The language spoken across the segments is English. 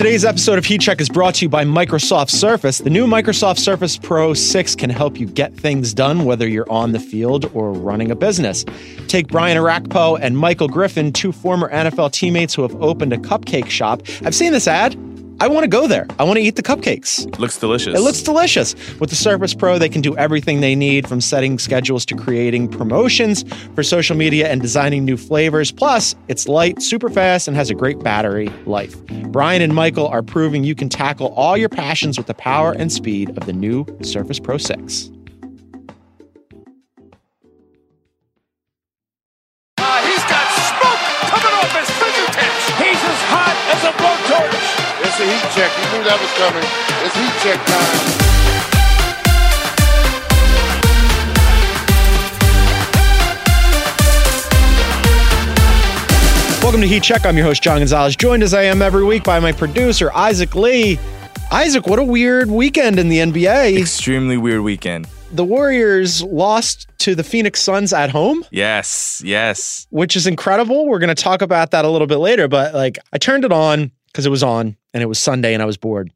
Today's episode of Heat Check is brought to you by Microsoft Surface. The new Microsoft Surface Pro 6 can help you get things done whether you're on the field or running a business. Take Brian Orakpo and Michael Griffin, two former NFL teammates who have opened a cupcake shop. I've seen this ad. I want to go there. I want to eat the cupcakes. Looks delicious. It looks delicious. With the Surface Pro, they can do everything they need from setting schedules to creating promotions for social media and designing new flavors. Plus, it's light, super fast, and has a great battery life. Brian and Michael are proving you can tackle all your passions with the power and speed of the new Surface Pro 6. That was coming. It's heat check time. Welcome to Heat Check. I'm your host, John Gonzalez, joined as I am every week by my producer, Isaac Lee. Isaac, what a weird weekend in the NBA. Extremely weird weekend. The Warriors lost to the Phoenix Suns at home, Yes, yes. which is incredible. We're going to talk about that a little bit later, but like I turned it on because it was on and it was Sunday and I was bored.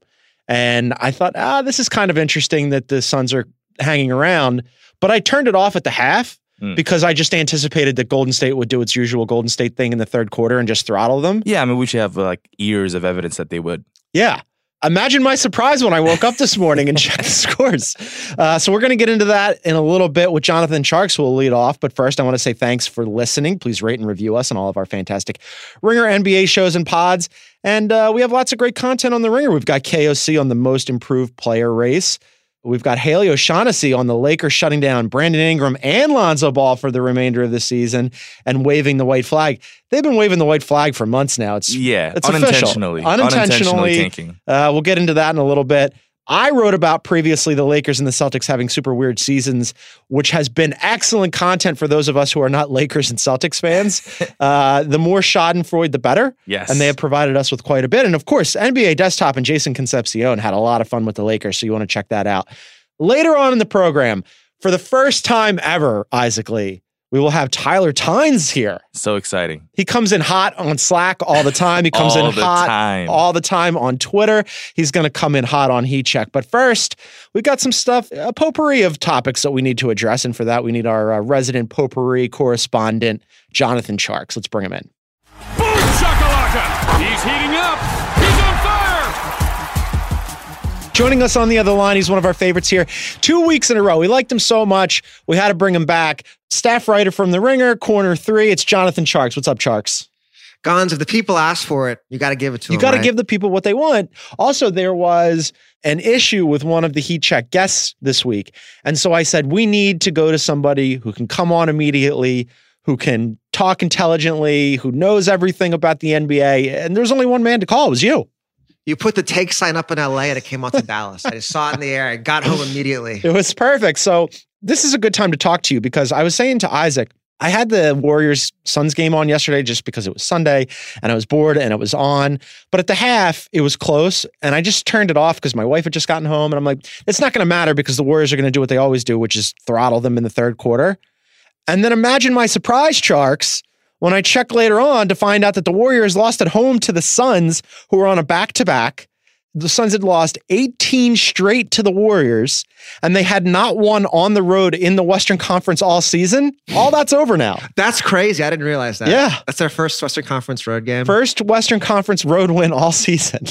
And I thought, ah, this is kind of interesting that the Suns are hanging around. But I turned it off at the half Hmm. because I just anticipated that Golden State would do its usual Golden State thing in the third quarter and just throttle them. Yeah, I mean, we should have like years of evidence that they would. Yeah. Imagine my surprise when I woke up this morning and checked the scores. Uh, so we're going to get into that in a little bit with Jonathan Tjarks, who will lead off. But first, I want to say thanks for listening. Please rate and review us on all of our fantastic Ringer NBA shows and pods. And uh, we have lots of great content on the Ringer. We've got KOC on the most improved player race. We've got Haley O'Shaughnessy on the Lakers shutting down Brandon Ingram and Lonzo Ball for the remainder of the season and waving the white flag. They've been waving the white flag for months now. It's Yeah, it's unintentionally. official. Unintentionally. tanking. Uh, we'll get into that in a little bit. I wrote about previously the Lakers and the Celtics having super weird seasons, which has been excellent content for those of us who are not Lakers and Celtics fans. uh, the more Schadenfreude, the better. Yes. And they have provided us with quite a bit. And of course, NBA Desktop and Jason Concepcion had a lot of fun with the Lakers. So you want to check that out. Later on in the program, for the first time ever, Isaac Lee, we will have Tyler Tynes here. So exciting. He comes in hot on Slack all the time. He comes in hot time. all the time on Twitter. He's going to come in hot on Heat Check. But first, we've got some stuff, a potpourri of topics that we need to address. And for that, we need our uh, resident potpourri correspondent, Jonathan Tjarks. Let's bring him in. Joining us on the other line, he's one of our favorites here. Two weeks in a row. We liked him so much, we had to bring him back. Staff writer from The Ringer, Corner Three. It's Jonathan Tjarks. What's up, Tjarks? Gons, if the people ask for it, you got to give it to You them. You got to right? give the people what they want. Also, there was an issue with one of the Heat Check guests this week. And so I said, we need to go to somebody who can come on immediately, who can talk intelligently, who knows everything about the NBA. And there's only one man to call. It was you. You put the take sign up in LA and it came out to Dallas. I just saw it in the air. I got home immediately. It was perfect. So this is a good time to talk to you because I was saying to Isaac, I had the Warriors Suns game on yesterday just because it was Sunday and I was bored and it was on. But at the half, it was close and I just turned it off because my wife had just gotten home and I'm like, it's not going to matter because the Warriors are going to do what they always do, which is throttle them in the third quarter. And then imagine my surprise, Tjarks, when I check later on to find out that the Warriors lost at home to the Suns, who were on a back to back. The Suns had lost 18 straight to the Warriors, and they had not won on the road in the Western Conference all season. All that's over now. That's crazy. I didn't realize that. Yeah. That's their first Western Conference road game. First Western Conference road win all season.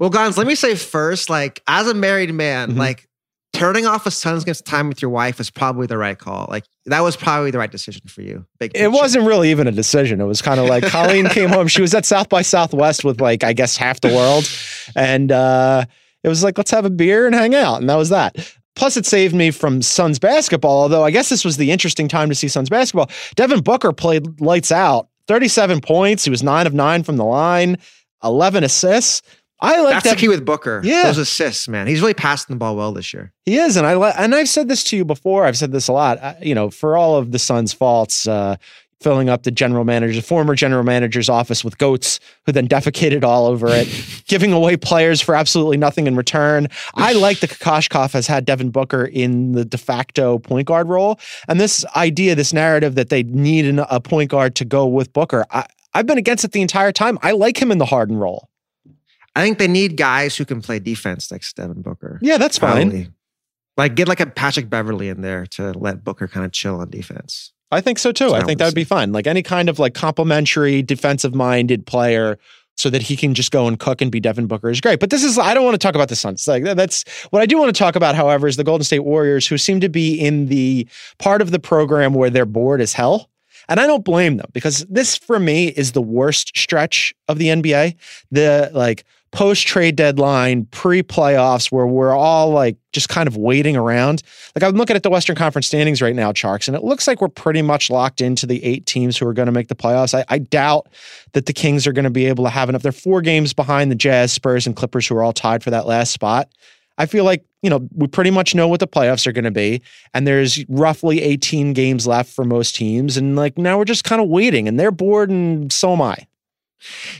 well, Gons, let me say first, like, as a married man, Mhm. like, turning off a Suns game time with your wife was probably the right call. Like, that was probably the right decision for you. Big It wasn't really even a decision. It was kind of like Colleen came home. She was at South by Southwest with like, I guess, half the world. And uh, it was like, let's have a beer and hang out. And that was that. Plus, it saved me from Suns basketball, although I guess this was the interesting time to see Suns basketball. Devin Booker played lights out 37 points. He was nine of nine from the line, 11 assists. I like That's that. the key with Booker. Yeah. Those assists, man. He's really passing the ball well this year. He is, and I li- and I've said this to you before. I've said this a lot. I, you know, for all of the Suns' faults, uh, filling up the general manager, the former general manager's office with goats who then defecated all over it, giving away players for absolutely nothing in return. I like that Kokoskov has had Devin Booker in the de facto point guard role, and this idea, this narrative that they need an, a point guard to go with Booker. I, I've been against it the entire time. I like him in the Harden role. I think they need guys who can play defense like Devin Booker. Yeah, that's fine. Probably. Like get like a Patrick Beverley in there to let Booker kind of chill on defense. I think so too. So I think that would be fine. Like any kind of like complementary defensive minded player so that he can just go and cook and be Devin Booker is great. But this is I don't want to talk about the Suns. Like that's what I do want to talk about, however, is the Golden State Warriors who seem to be in the part of the program where they're bored as hell. And I don't blame them because this for me is the worst stretch of the NBA. The like post trade deadline, pre playoffs, where we're all like just kind of waiting around. Like I'm looking at the Western Conference standings right now, Tjarks, and it looks like we're pretty much locked into the eight teams who are going to make the playoffs. I, I doubt that the Kings are going to be able to have enough. They're four games behind the Jazz, Spurs, and Clippers, who are all tied for that last spot. I feel like, you know, we pretty much know what the playoffs are going to be. And there's roughly 18 games left for most teams. And like now we're just kind of waiting and they're bored and so am I.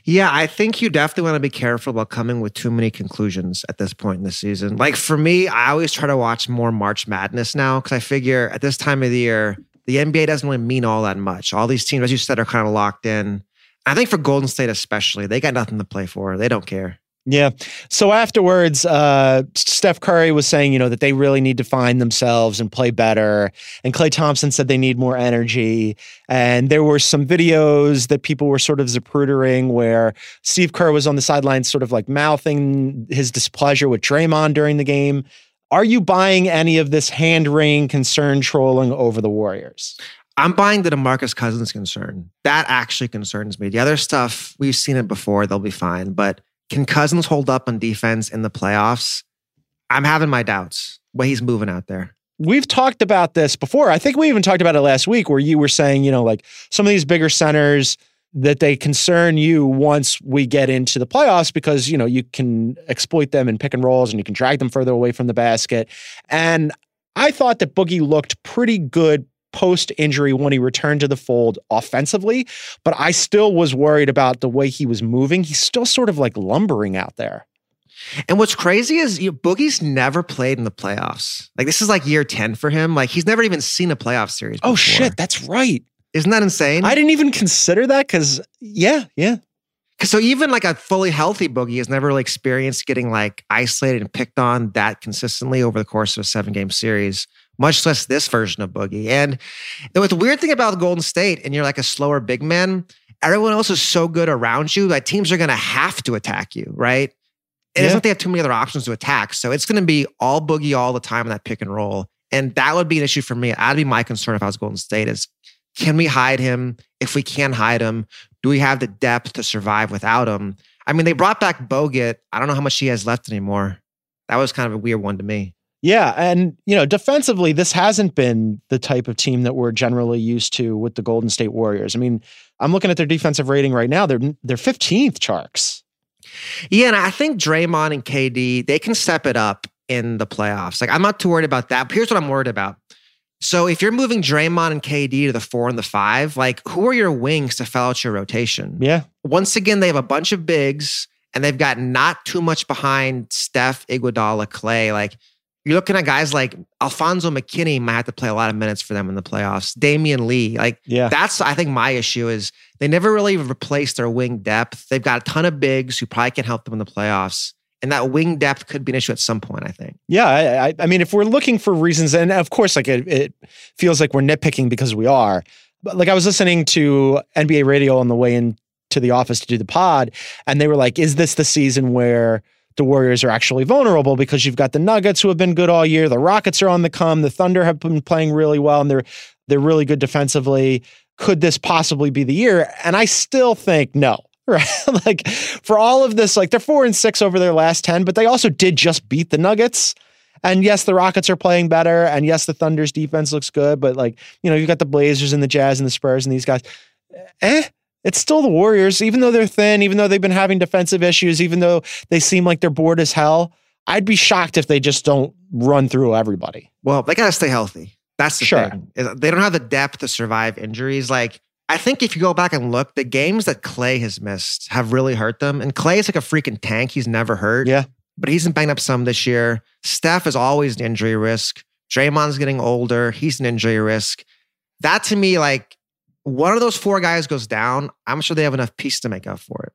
Yeah, I think you definitely want to be careful about coming with too many conclusions at this point in the season. Like for me, I always try to watch more March Madness now because I figure at this time of the year, the NBA doesn't really mean all that much. All these teams, as you said, are kind of locked in. I think for Golden State especially, they got nothing to play for. They don't care. Yeah. So afterwards, uh, Steph Curry was saying, you know, that they really need to find themselves and play better. And Klay Thompson said they need more energy. And there were some videos that people were sort of zaprudering where Steve Kerr was on the sidelines, sort of like mouthing his displeasure with Draymond during the game. Are you buying any of this hand wring concern trolling over the Warriors? I'm buying the DeMarcus Cousins concern. That actually concerns me. The other stuff, we've seen it before, they'll be fine. But can Cousins hold up on defense in the playoffs? I'm having my doubts. Way he's moving out there. we've talked about this before. I think we even talked about it last week where you were saying, you know, like some of these bigger centers that they concern you once we get into the playoffs because, you know, you can exploit them in pick and rolls and you can drag them further away from the basket. And I thought that Boogie looked pretty good post injury when he returned to the fold offensively, but I still was worried about the way he was moving. He's still sort of like lumbering out there. And what's crazy is you know, Boogie's never played in the playoffs. Like this is like year 10 for him. Like he's never even seen a playoff series. Oh shit, that's right. Isn't that insane? I didn't even consider that because yeah, yeah. So even like a fully healthy Boogie has never really experienced getting like isolated and picked on that consistently over the course of a seven game series, much less this version of Boogie. And the, weird thing about Golden State, and you're like a slower big man, everyone else is so good around you that teams are going to have to attack you, right? And it's Yeah. not they have too many other options to attack. So it's going to be all Boogie all the time in that pick and roll. And that would be an issue for me. That'd be my concern if I was Golden State is can we hide him? If we can hide him, do we have the depth to survive without him? I mean, they brought back Bogut. I don't know how much he has left anymore. That was kind of a weird one to me. Yeah, and you know, defensively, this hasn't been the type of team that we're generally used to with the Golden State Warriors. I mean, I'm looking at their defensive rating right now. They're they're 15th, Tjarks. Yeah, and I think Draymond and KD, they can step it up in the playoffs. Like, I'm not too worried about that. But here's what I'm worried about. So if you're moving Draymond and KD to the four and the five, like who are your wings to fill out your rotation? Yeah, once again, they have a bunch of bigs and they've got not too much behind Steph, Iguodala, Klay. Like you're looking at guys like Alfonzo McKinnie might have to play a lot of minutes for them in the playoffs. Damion Lee, like yeah. that's I think my issue is they never really replaced their wing depth. They've got a ton of bigs who probably can help them in the playoffs. And that wing depth could be an issue at some point, I think. Yeah, I, I, mean, if we're looking for reasons, and of course, like it, it feels like we're nitpicking because we are. But like I was listening to NBA radio on the way into the office to do the pod, and they were like, "Is this the season where the Warriors are actually vulnerable because you've got the Nuggets who have been good all year, the Rockets are on the come, the Thunder have been playing really well, and they're they're really good defensively. Could this possibly be the year?" And I still think no. Right. like for all of this, like they're four and six over their last 10, but they also did just beat the Nuggets. And yes, the Rockets are playing better. And yes, the Thunder's defense looks good. But like, you know, you've got the Blazers and the Jazz and the Spurs and these guys. Eh, it's still the Warriors, even though they're thin, even though they've been having defensive issues, even though they seem like they're bored as hell. I'd be shocked if they just don't run through everybody. Well, they got to stay healthy. That's the Sure. thing. They don't have the depth to survive injuries. Like, I think if you go back and look, the games that Klay has missed have really hurt them. And Klay is like a freaking tank. He's never hurt. Yeah. But he's been banged up some this year. Steph is always an injury risk. Draymond's getting older. He's an injury risk. That to me, like, one of those four guys goes down. I'm sure they have enough piece to make up for it.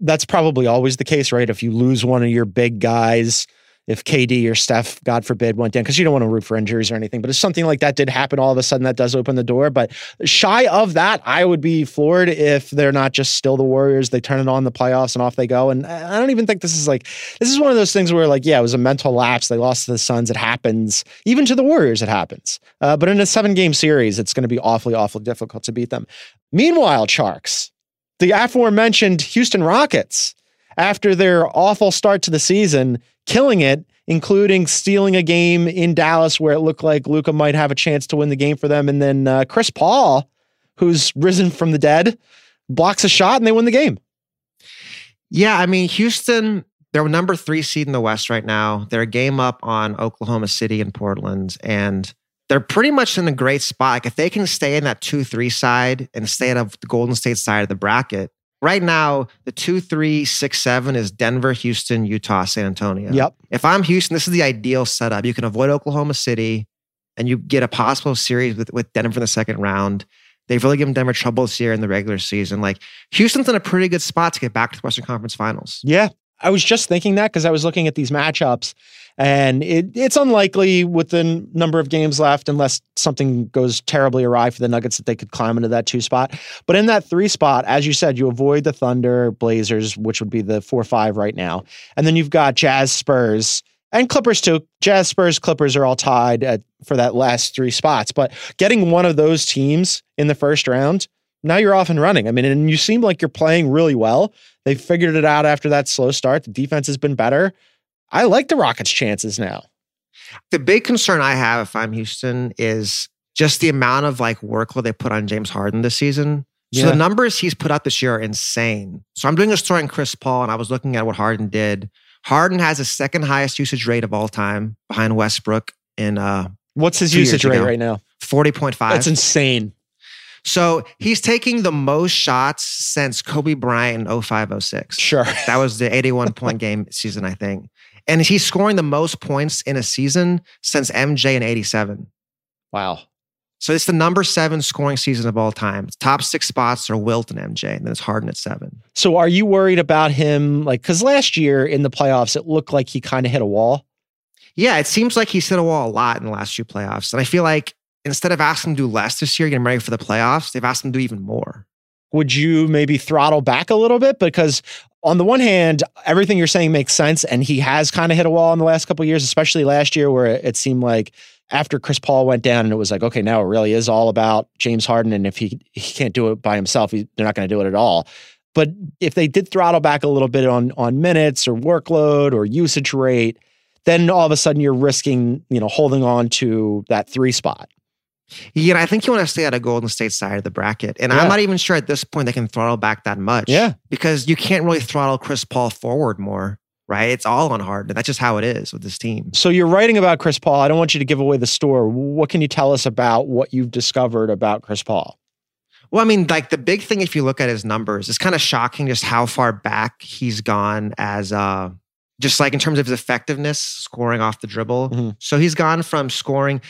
that's probably always the case, right? If you lose one of your big guys, if KD or Steph, God forbid, went down, because you don't want to root for injuries or anything. But if something like that did happen, all of a sudden that does open the door. But shy of that, I would be floored if they're not just still the Warriors. They turn it on the playoffs and off they go. And I don't even think this is like, this is one of those things where, like, yeah, it was a mental lapse. They lost to the Suns. It happens. Even to the Warriors, it happens. Uh, but in a seven game series, it's going to be awfully, awfully difficult to beat them. Meanwhile, Tjarks, the aforementioned Houston Rockets, after their awful start to the season, killing it, including stealing a game in Dallas where it looked like Luka might have a chance to win the game for them. And then uh, Chris Paul, who's risen from the dead, blocks a shot and they win the game. Yeah, I mean, Houston, they're number three seed in the West right now. They're a game up on Oklahoma City and Portland. And they're pretty much in a great spot. Like if they can stay in that 2 3 side and stay out of the Golden State side of the bracket, right now, the two, three, six, seven is Denver, Houston, Utah, San Antonio. Yep. If I'm Houston, this is the ideal setup. You can avoid Oklahoma City and you get a possible series with, with Denver in the second round. They've really given Denver trouble this year in the regular season. Like Houston's in a pretty good spot to get back to the Western Conference Finals. Yeah. I was just thinking that because I was looking at these matchups and it, it's unlikely with the n- number of games left, unless something goes terribly awry for the Nuggets, that they could climb into that two spot. But in that three spot, as you said, you avoid the Thunder, Blazers, which would be the four five right now. And then you've got Jazz, Spurs, and Clippers too. Jazz, Spurs, Clippers are all tied at, for that last three spots. But getting one of those teams in the first round, now you're off and running. I mean, and you seem like you're playing really well. They figured it out after that slow start. The defense has been better. I like the Rockets' chances now. The big concern I have if I'm Houston is just the amount of like workload they put on James Harden this season. So Yeah. the numbers he's put out this year are insane. So I'm doing a story on Chris Paul and I was looking at what Harden did. Harden has the second highest usage rate of all time behind Westbrook in uh What's his usage rate ago. right now? 40.5. That's insane. So he's taking the most shots since Kobe Bryant in 0506. Sure. That was the 81 point game season, I think. And he's scoring the most points in a season since MJ in 87. Wow. So it's the number seven scoring season of all time. Top six spots are Wilt and MJ, and then it's Harden at seven. So are you worried about him? Like, because last year in the playoffs, it looked like he kind of hit a wall. Yeah, it seems like he's hit a wall a lot in the last few playoffs. And I feel like instead of asking him to do less this year, getting ready for the playoffs, they've asked them to do even more. Would you maybe throttle back a little bit? Because on the one hand, everything you're saying makes sense, and he has kind of hit a wall in the last couple years, especially last year, where it seemed like after Chris Paul went down, and it was like, okay, now it really is all about James Harden, and if he he can't do it by himself, he, they're not going to do it at all. But if they did throttle back a little bit on on minutes or workload or usage rate, then all of a sudden you're risking, you know, holding on to that three spot. Yeah, I think you want to stay out of Golden State side of the bracket. And Yeah. I'm not even sure at this point they can throttle back that much. Yeah. Because you can't really throttle Chris Paul forward more, right? It's all on Harden. That's just how it is with this team. So you're writing about Chris Paul. I don't want you to give away the store. What can you tell us about what you've discovered about Chris Paul? Well, I mean, like the big thing, if you look at his numbers, it's kind of shocking just how far back he's gone as uh just like in terms of his effectiveness, scoring off the dribble. Mhm. So he's gone from scoring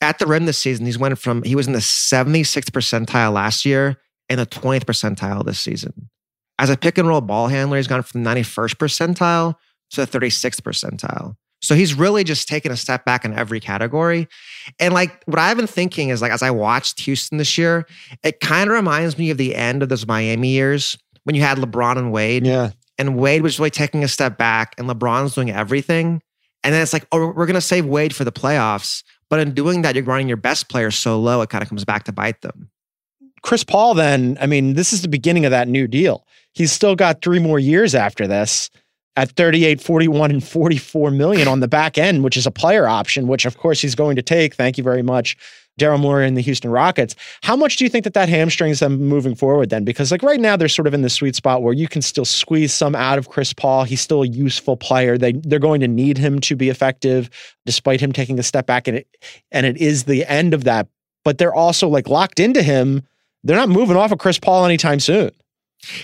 at the rim this season. He's went from he was in the 76th percentile last year and the 20th percentile this season. As a pick and roll ball handler, he's gone from the 91st percentile to the 36th percentile. So he's really just taken a step back in every category. And like what I've been thinking is like as I watched Houston this year, it kind of reminds me of the end of those Miami years when you had LeBron and Wade, Yeah. and Wade was really taking a step back, and LeBron's doing everything. And then it's like, oh, we're going to save Wade for the playoffs. But in doing that, you're running your best player so low, it kind of comes back to bite them. Chris Paul, then, I mean, this is the beginning of that new deal. He's still got three more years after this at 38, 41, and 44 million on the back end, which is a player option, which of course he's going to take. Thank you very much. Daryl Morey and the Houston Rockets. How much do you think that that hamstrings them moving forward then? Because like right now they're sort of in the sweet spot where you can still squeeze some out of Chris Paul. He's still a useful player. They they're going to need him to be effective, despite him taking a step back. And it and it is the end of that. But they're also like locked into him. They're not moving off of Chris Paul anytime soon.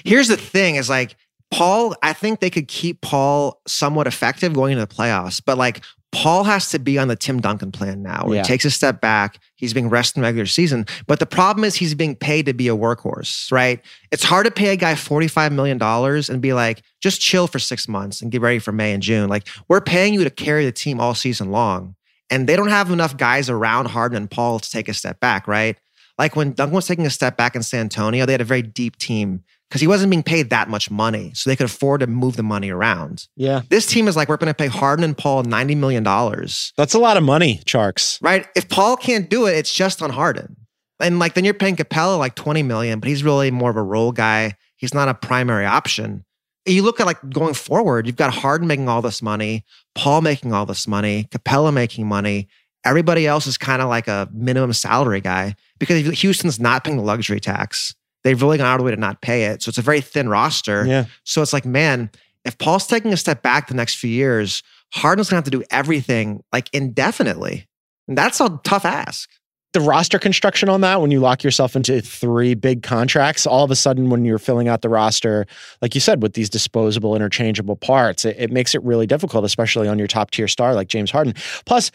Here's the thing is like, Paul, I think they could keep Paul somewhat effective going into the playoffs, but like Paul has to be on the Tim Duncan plan now, where Yeah. he takes a step back. He's being rested in regular season. But the problem is he's being paid to be a workhorse, right? It's hard to pay a guy $45 million and be like, just chill for six months and get ready for May and June. Like, we're paying you to carry the team all season long. And they don't have enough guys around Harden and Paul to take a step back, right? Like when Duncan was taking a step back in San Antonio, they had a very deep team because he wasn't being paid that much money. So they could afford to move the money around. Yeah. This team is like, we're going to pay Harden and Paul $90 million, That's a lot of money, Tjarks. right? If Paul can't do it, it's just on Harden. And like, then you're paying Capela like 20 million, but he's really more of a role guy. He's not a primary option. You look at like going forward, you've got Harden making all this money, Paul making all this money, Capela making money. Everybody else is kind of like a minimum salary guy because Houston's not paying the luxury tax. They've really gone out of the way to not pay it. So it's a very thin roster. Yeah. So it's like, man, if Paul's taking a step back the next few years, Harden's gonna have to do everything like indefinitely. And that's a tough ask. the roster construction on that when you lock yourself into three big contracts all of a sudden when you're filling out the roster like you said with these disposable interchangeable parts it, it makes it really difficult especially on your top tier star like james harden plus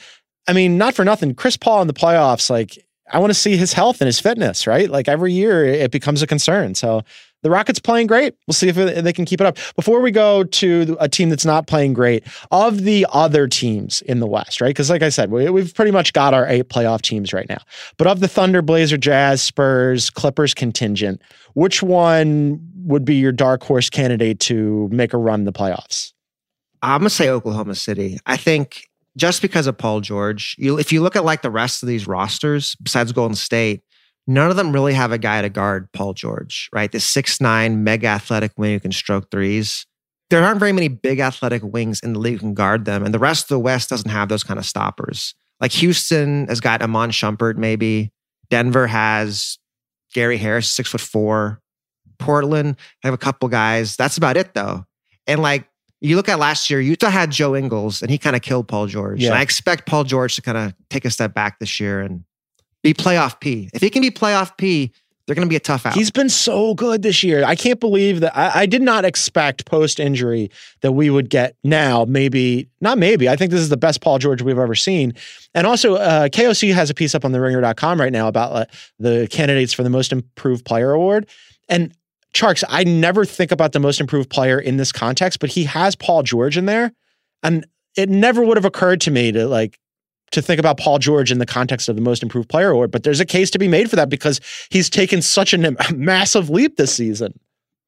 i mean not for nothing chris paul in the playoffs like i want to see his health and his fitness right like every year it becomes a concern so the Rockets playing great. We'll see if they can keep it up. Before we go to a team that's not playing great, of the other teams in the West, right? Because, like I said, we, we've pretty much got our eight playoff teams right now. But of the Thunder, Blazer, Jazz, Spurs, Clippers contingent, which one would be your dark horse candidate to make a run in the playoffs? I'm gonna say Oklahoma City. I think just because of Paul George, you if you look at like the rest of these rosters, besides Golden State, none of them really have a guy to guard Paul George, right? This six nine mega athletic wing who can stroke threes. There aren't very many big athletic wings in the league who can guard them, and the rest of the West doesn't have those kind of stoppers. Like Houston has got Iman Shumpert, maybe. Denver has Gary Harris, six foot four. Portland have a couple guys. That's about it, though. And like you look at last year, Utah had Joe Ingles, and he kind of killed Paul George. Yeah. And I expect Paul George to kind of take a step back this year and be playoff P. If he can be playoff P, they're going to be a tough out. He's been so good this year. I can't believe that. I, I did not expect post injury that we would get now. Maybe not. Maybe I think this is the best Paul George we've ever seen. And also, uh, KOC has a piece up on the Ringer.com right now about uh, the candidates for the Most Improved Player Award. And Tjarks, I never think about the Most Improved Player in this context, but he has Paul George in there, and it never would have occurred to me to like to think about Paul George in the context of the Most Improved Player Award. But there's a case to be made for that because he's taken such a massive leap this season.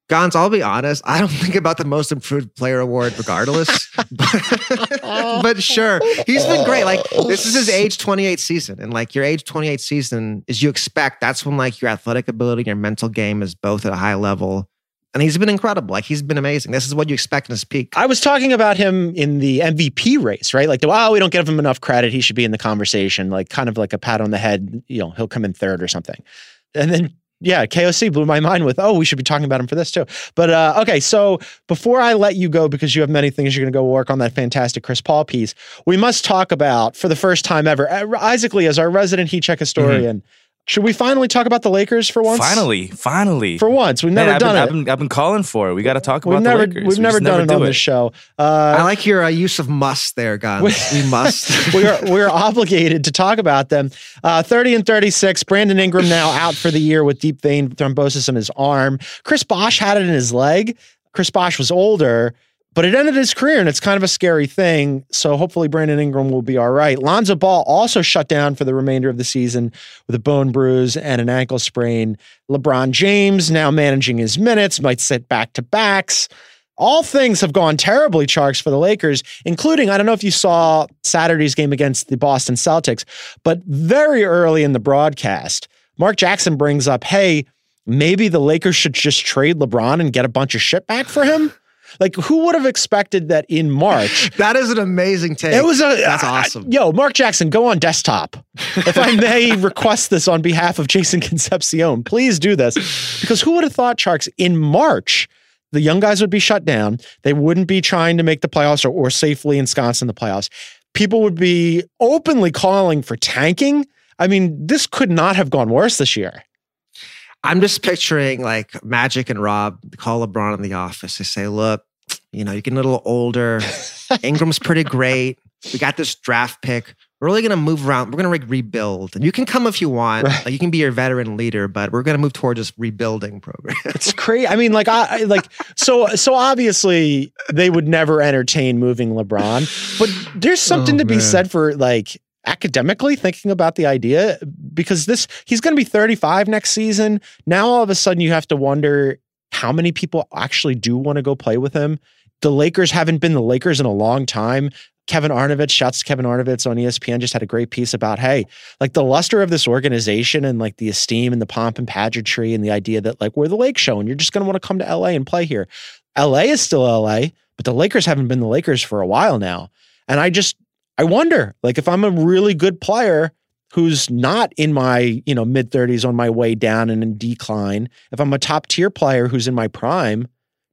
Gons, I'll be honest. I don't think about the most improved player award regardless. but, but sure, he's been great. Like this is his age 28 season. And like your age 28 season is you expect that's when like your athletic ability, your mental game is both at a high level. And he's been incredible. Like he's been amazing. This is what you expect in his peak. I was talking about him in the MVP race, right? Like, wow, oh, we don't give him enough credit. He should be in the conversation, like kind of like a pat on the head. You know, he'll come in third or something. And then, yeah, KOC blew my mind with, oh, we should be talking about him for this too. But uh, okay, so before I let you go, because you have many things you're going to go work on that fantastic Chris Paul piece, we must talk about for the first time ever, uh, Isaac Lee, as our resident heat check historian. Should we finally talk about the Lakers for once? Finally, finally. For once, we've never I've done been, it. I've been, I've been calling for it. We got to talk we've about never the Lakers. we've We never just done it do on this show. Uh, I like your uh, use of must there, Gons. we must. we are we are obligated to talk about them. Uh, Thirty and thirty six. Brandon Ingram now out for the year with deep vein thrombosis in his arm. Chris Bosh had it in his leg. Chris Bosh was older, but it ended his career, and it's kind of a scary thing. So hopefully Brandon Ingram will be all right. Lonzo Ball also shut down for the remainder of the season with a bone bruise and an ankle sprain. LeBron James now managing his minutes, might sit back to backs. All things have gone terribly, Tjarks, for the Lakers, including, I don't know if you saw Saturday's game against the Boston Celtics, but very early in the broadcast, Mark Jackson brings up, hey, maybe the Lakers should just trade LeBron and get a bunch of shit back for him. Like, who would have expected that in March? that is an amazing take. It was a That's awesome. yo, Mark Jackson, go on desktop. If I may request this on behalf of Jason Concepcion, please do this because who would have thought Tjarks in March the young guys would be shut down. They wouldn't be trying to make the playoffs or, or safely ensconce in the playoffs. People would be openly calling for tanking. I mean, this could not have gone worse this year. I'm just picturing like Magic and Rob call LeBron in the office. They say, look, you know, you're getting a little older. Ingram's pretty great. We got this draft pick. We're really going to move around. We're going to re- rebuild. And you can come if you want. Right. Like, you can be your veteran leader, but we're going to move toward this rebuilding program. It's crazy. I mean, like, I, I like so so obviously they would never entertain moving LeBron, but there's oh, something Oh, to be man. said for like academically thinking about the idea because this he's going to be 35 next season. Now all of a sudden you have to wonder how many people actually do want to go play with him. The Lakers haven't been the Lakers in a long time. Kevin Arnovitz, shouts to Kevin Arnovitz on ESPN, just had a great piece about, hey, like the luster of this organization and like the esteem and the pomp and pageantry and the idea that like we're the Lake Show and you're just going to want to come to LA and play here. LA is still LA, but the Lakers haven't been the Lakers for a while now. And I just, I wonder, like if I'm a really good player who's not in my, you know, mid 30s on my way down and in decline, if I'm a top tier player who's in my prime,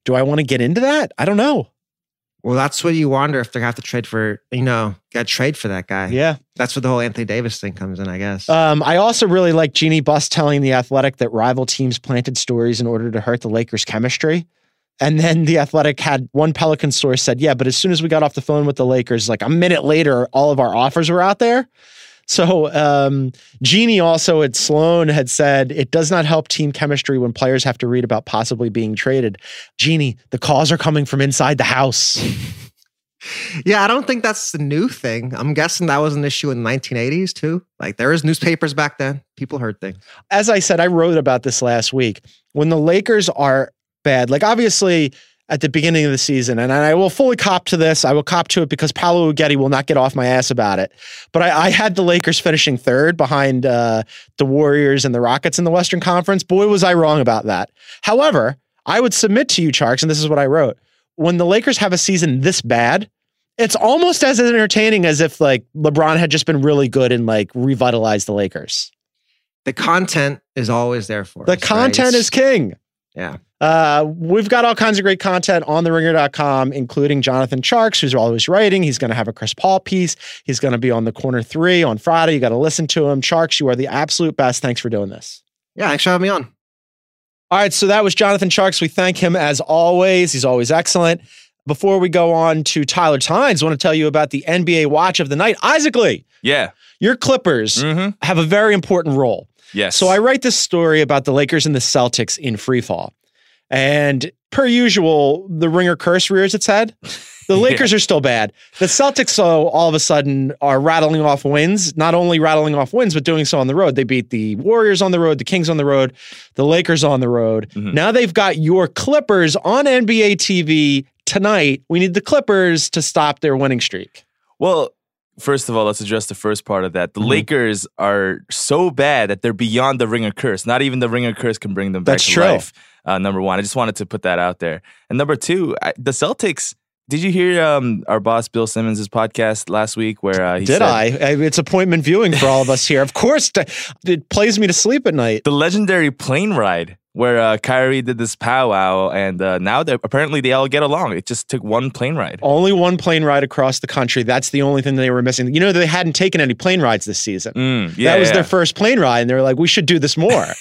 do I want to get into that? I don't know. well, that's what you wonder if they're gonna have to trade for, you know, got to trade for that guy. Yeah. That's where the whole Anthony Davis thing comes in, I guess. Um, I also really like Jeanie Buss telling the Athletic that rival teams planted stories in order to hurt the Lakers' chemistry. And then the Athletic had one Pelican source said, "Yeah, but as soon as we got off the phone with the Lakers, like a minute later, all of our offers were out there." So um, Jeanie also at Sloan had said it does not help team chemistry when players have to read about possibly being traded. Jeanie, the calls are coming from inside the house. yeah, I don't think that's the new thing. I'm guessing that was an issue in the 1980s too. Like there was newspapers back then. People heard things. as I said, I wrote about this last week. When the Lakers are bad, like obviously at the beginning of the season, and I will fully cop to this. I will cop to it because Paolo Uggetti will not get off my ass about it. But I, I had the Lakers finishing third behind uh, the Warriors and the Rockets in the Western Conference. Boy, was I wrong about that. However, I would submit to you, Tjarks, and this is what I wrote. When the Lakers have a season this bad, it's almost as entertaining as if like LeBron had just been really good and like revitalized the Lakers. The content is always there for The us, right? content It's- is king. Yeah. Uh, we've got all kinds of great content on the theringer.com, including Jonathan Tjarks, who's always writing. He's going to have a Chris Paul piece. He's going to be on the corner three on Friday. You got to listen to him. Tjarks, you are the absolute best. Thanks for doing this. Yeah, thanks for having me on. All right. So that was Jonathan Tjarks. We thank him as always. He's always excellent. Before we go on to Tyler Tynes, I want to tell you about the NBA watch of the night. Isaac Lee, Yeah. your Clippers Mm-hmm. have a very important role. Yes. So I write this story about the Lakers and the Celtics in free fall. And per usual, the ringer curse rears its head. The Yeah. Lakers are still bad. The Celtics, so all of a sudden, are rattling off wins. Not only rattling off wins, but doing so on the road. They beat the Warriors on the road, the Kings on the road, the Lakers on the road. Mhm. Now they've got your Clippers on NBA TV tonight. We need the Clippers to stop their winning streak. Well, first of all, let's address the first part of that. The Mhm. Lakers are so bad that they're beyond the ringer curse. Not even the ringer curse can bring them back That's to true. life. Uh, number one, I just wanted to put that out there. And number two, I, the Celtics. Did you hear um, our boss Bill Simmons' podcast last week where uh, he Did said I? I? It's appointment viewing for all of us here. Of course, it plays me to sleep at night. the legendary plane ride where uh, Kyrie did this powwow and uh, now apparently they all get along. It just took one plane ride. Only one plane ride across the country. That's the only thing they were missing. You know, they hadn't taken any plane rides this season. Mm, yeah, that was yeah. their first plane ride, and they were like, "We should do this more."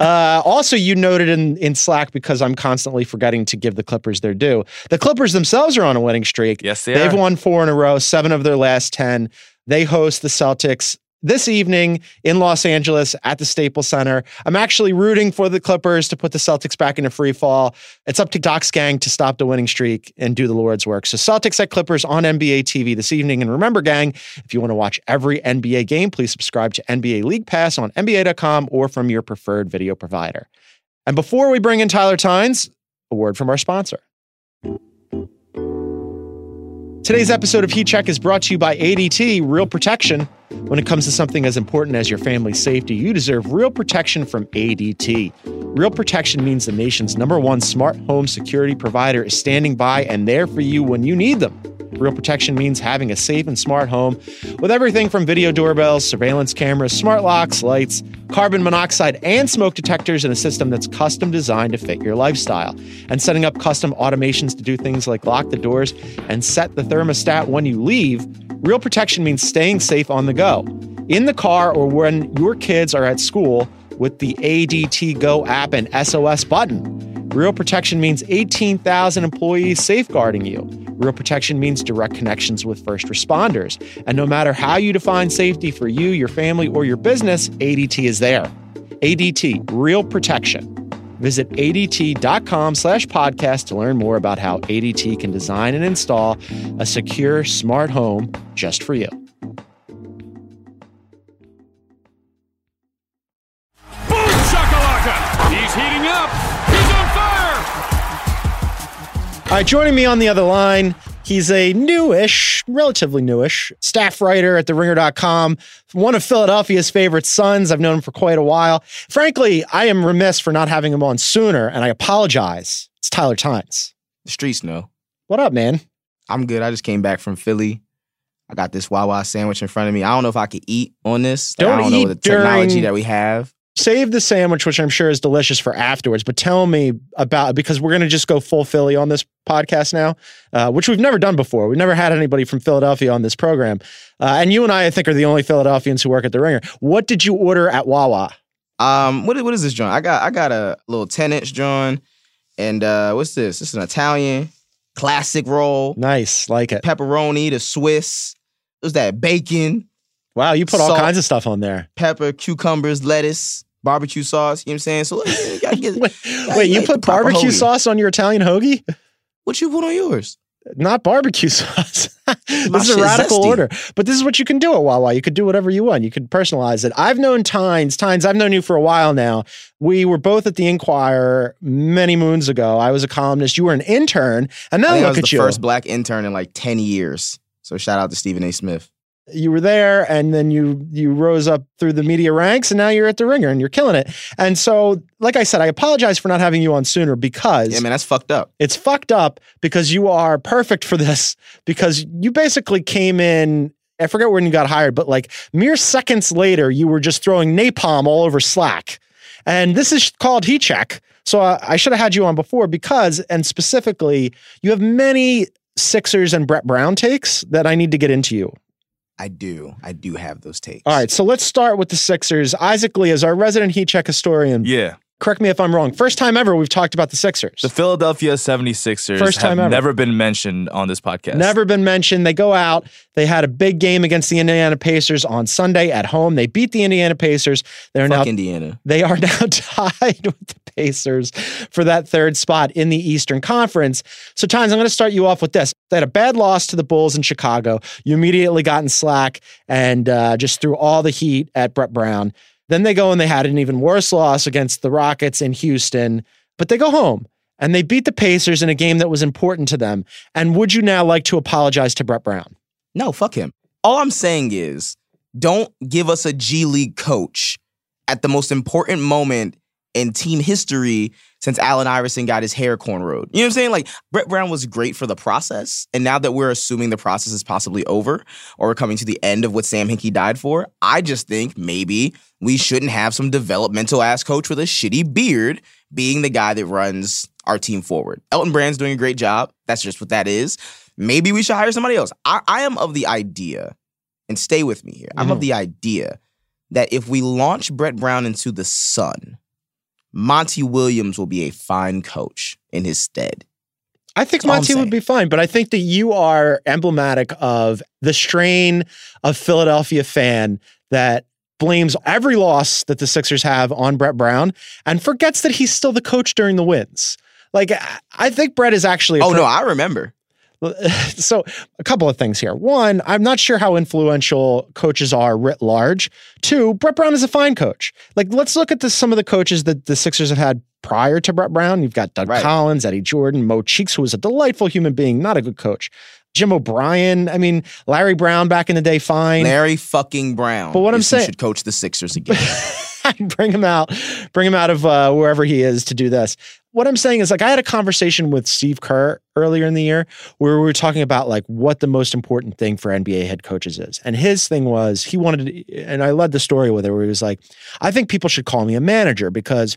uh, also, you noted in in Slack because I'm constantly forgetting to give the Clippers their due. The Clippers themselves are on a winning streak. Yes, they They've are. won four in a row, seven of their last ten. They host the Celtics this evening in Los Angeles at the Staples Center. I'm actually rooting for the Clippers to put the Celtics back into free fall. It's up to Doc's gang to stop the winning streak and do the Lord's work. So Celtics at Clippers on NBA TV this evening. And remember, gang, if you want to watch every NBA game, please subscribe to NBA League Pass on NBA.com or from your preferred video provider. And before we bring in Tyler Tynes, a word from our sponsor. Today's episode of Heat Check is brought to you by ADT Real Protection. When it comes to something as important as your family's safety, you deserve real protection from ADT. Real Protection means the nation's number one smart home security provider is standing by and there for you when you need them. Real Protection means having a safe and smart home with everything from video doorbells, surveillance cameras, smart locks, lights, carbon monoxide, and smoke detectors in a system that's custom designed to fit your lifestyle. And setting up custom automations to do things like lock the doors and set the thermostat when you leave. Real Protection means staying safe on the go. In the car or when your kids are at school, with the ADT Go app and SOS button. Real protection means 18,000 employees safeguarding you. Real protection means direct connections with first responders. And no matter how you define safety for you, your family, or your business, ADT is there. ADT, real protection. Visit ADT.com slash podcast to learn more about how ADT can design and install a secure smart home just for you. Boom shakalaka! He's heating up. He's on fire. All right, joining me on the other line, he's a newish, relatively newish staff writer at theringer.com, one of Philadelphia's favorite sons. I've known him for quite a while. Frankly, I am remiss for not having him on sooner, and I apologize. It's Tyler Tynes. The streets know. What up, man? I'm good. I just came back from Philly. I got this Wawa sandwich in front of me. I don't know if I could eat on this. Don't I don't eat know the technology during- that we have. Save the sandwich, which I'm sure is delicious for afterwards, but tell me about because we're going to just go full Philly on this podcast now, uh, which we've never done before. We've never had anybody from Philadelphia on this program. Uh, and you and I, I think, are the only Philadelphians who work at the Ringer. What did you order at Wawa? Um, what what is this joint? I got I got a little 10 inch joint, and uh, what's this? This is an Italian classic roll, Nice, like it. pepperoni, the Swiss. Was that? Bacon, Wow, you put all kinds of stuff on there. pepper, cucumbers, lettuce, barbecue sauce. You know what I'm saying? So you gotta get, Wait, gotta wait, you put barbecue sauce on your Italian hoagie? What you put on yours? Not barbecue sauce. this My is a radical zesty. order. But this is what you can do at Wawa. You could do whatever you want. You could personalize it. I've known Tynes. Tynes, I've known you for a while now. We were both at the Inquirer many moons ago. I was a columnist. You were an intern. And now I think I was at the you. first black intern in like 10 years. So shout out to Stephen A. Smith. You were there and then you you rose up through the media ranks and now you're at the ringer and you're killing it. And so, like I said, I apologize for not having you on sooner because Yeah, man, that's fucked up. it's fucked up because you are perfect for this because you basically came in I forget when you got hired, but like mere seconds later, you were just throwing napalm all over Slack. And this is called heat check. So I, I should have had you on before because, and specifically, you have many Sixers and Brett Brown takes that I need to get into you. I do. I do have those takes. All right, so let's start with the Sixers. Isaac Lee is our resident heat check historian. Yeah. Correct me if I'm wrong. First time ever we've talked about the Sixers. The Philadelphia 76ers First time have ever. never been mentioned on this podcast. Never been mentioned. They go out. They had a big game against the Indiana Pacers on Sunday at home. They beat the Indiana Pacers. They're Fuck now Indiana. they are now tied with the Pacers for that third spot in the Eastern Conference. So, Tynes, I'm going to start you off with this. They had a bad loss to the Bulls in Chicago. You immediately got in slack and uh, just threw all the heat at Brett Brown. Then they go and they had an even worse loss against the Rockets in Houston, but they go home and they beat the Pacers in a game that was important to them. And would you now like to apologize to Brett Brown? No, fuck him. All I'm saying is don't give us a G League coach at the most important moment in team history since Allen Iverson got his hair cornrowed. You know what I'm saying? Like Brett Brown was great for the process. And now that we're assuming the process is possibly over or we're coming to the end of what Sam Hinkie died for, I just think maybe we shouldn't have some developmental ass coach with a shitty beard being the guy that runs our team forward. Elton Brand's doing a great job. That's just what that is. Maybe we should hire somebody else. I, I am of the idea, and stay with me here. I'm of mm-hmm. the idea that if we launch Brett Brown into the sun, Monty Williams will be a fine coach in his stead. I think That's Monty would be fine, but I think that you are emblematic of the strain of Philadelphia fan that blames every loss that the Sixers have on Brett Brown and forgets that he's still the coach during the wins. Like I- think Brett is actually a Oh pro- no, I remember. so a couple of things here. One, I'm not sure how influential coaches are writ large. Two, Brett Brown is a fine coach. Like, let's look at the, some of the coaches that the Sixers have had prior to Brett Brown. You've got Doug Right. Collins, Eddie Jordan, Mo Cheeks, who was a delightful human being, not a good coach. Jim O'Brien. I mean, Larry Brown back in the day, fine. Larry fucking Brown. But what I'm saying- should coach the Sixers again. bring him out, bring him out of uh, wherever he is to do this. What I'm saying is, like, I had a conversation with Steve Kerr earlier in the year where we were talking about like what the most important thing for NBA head coaches is, and his thing was he wanted, to, and I led the story with it where he was like, I think people should call me a manager because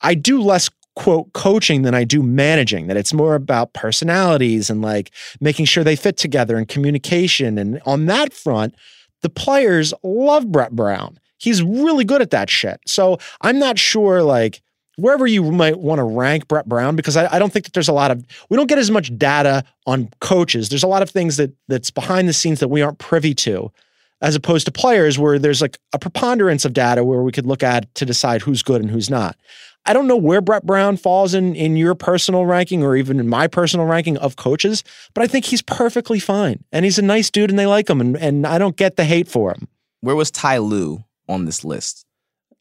I do less quote coaching than I do managing. That it's more about personalities and like making sure they fit together and communication, and on that front, the players love Brett Brown. He's really good at that shit. So I'm not sure, like, wherever you might want to rank Brett Brown, because I, I don't think that there's a lot of we don't get as much data on coaches. There's a lot of things that that's behind the scenes that we aren't privy to, as opposed to players where there's like a preponderance of data where we could look at to decide who's good and who's not. I don't know where Brett Brown falls in in your personal ranking or even in my personal ranking of coaches, but I think he's perfectly fine. And he's a nice dude and they like him and, and I don't get the hate for him. Where was Ty Lue on this list?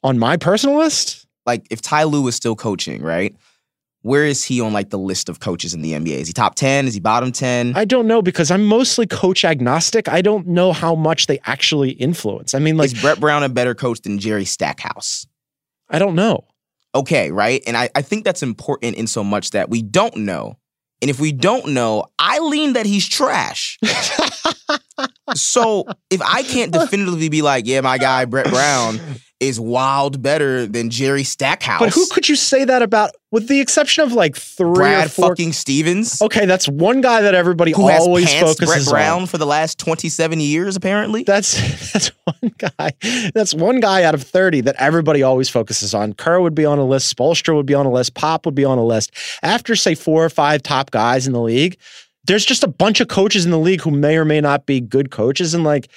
On my personal list, Like, if Ty Lue is still coaching, right? Where is he on like the list of coaches in the NBA? Is he top 10? Is he bottom 10? I don't know because I'm mostly coach agnostic. I don't know how much they actually influence. I mean, like, is Brett Brown a better coach than Jerry Stackhouse? I don't know. Okay, right? And I, I think that's important in so much that we don't know. And if we don't know, I lean that he's trash. so if I can't definitively be like, yeah, my guy Brett Brown is wild better than Jerry Stackhouse. But who could you say that about, with the exception of like three or Brad four? fucking Stevens? okay, that's one guy that everybody Who has always Brett focuses Brown on. for the last 27 years, apparently? That's that's one guy. That's one guy out of 30 that everybody always focuses on. Kerr would be on a list, Spoelstra would be on a list, Pop would be on a list. After say four or five top guys in the league, there's just a bunch of coaches in the league who may or may not be good coaches. And like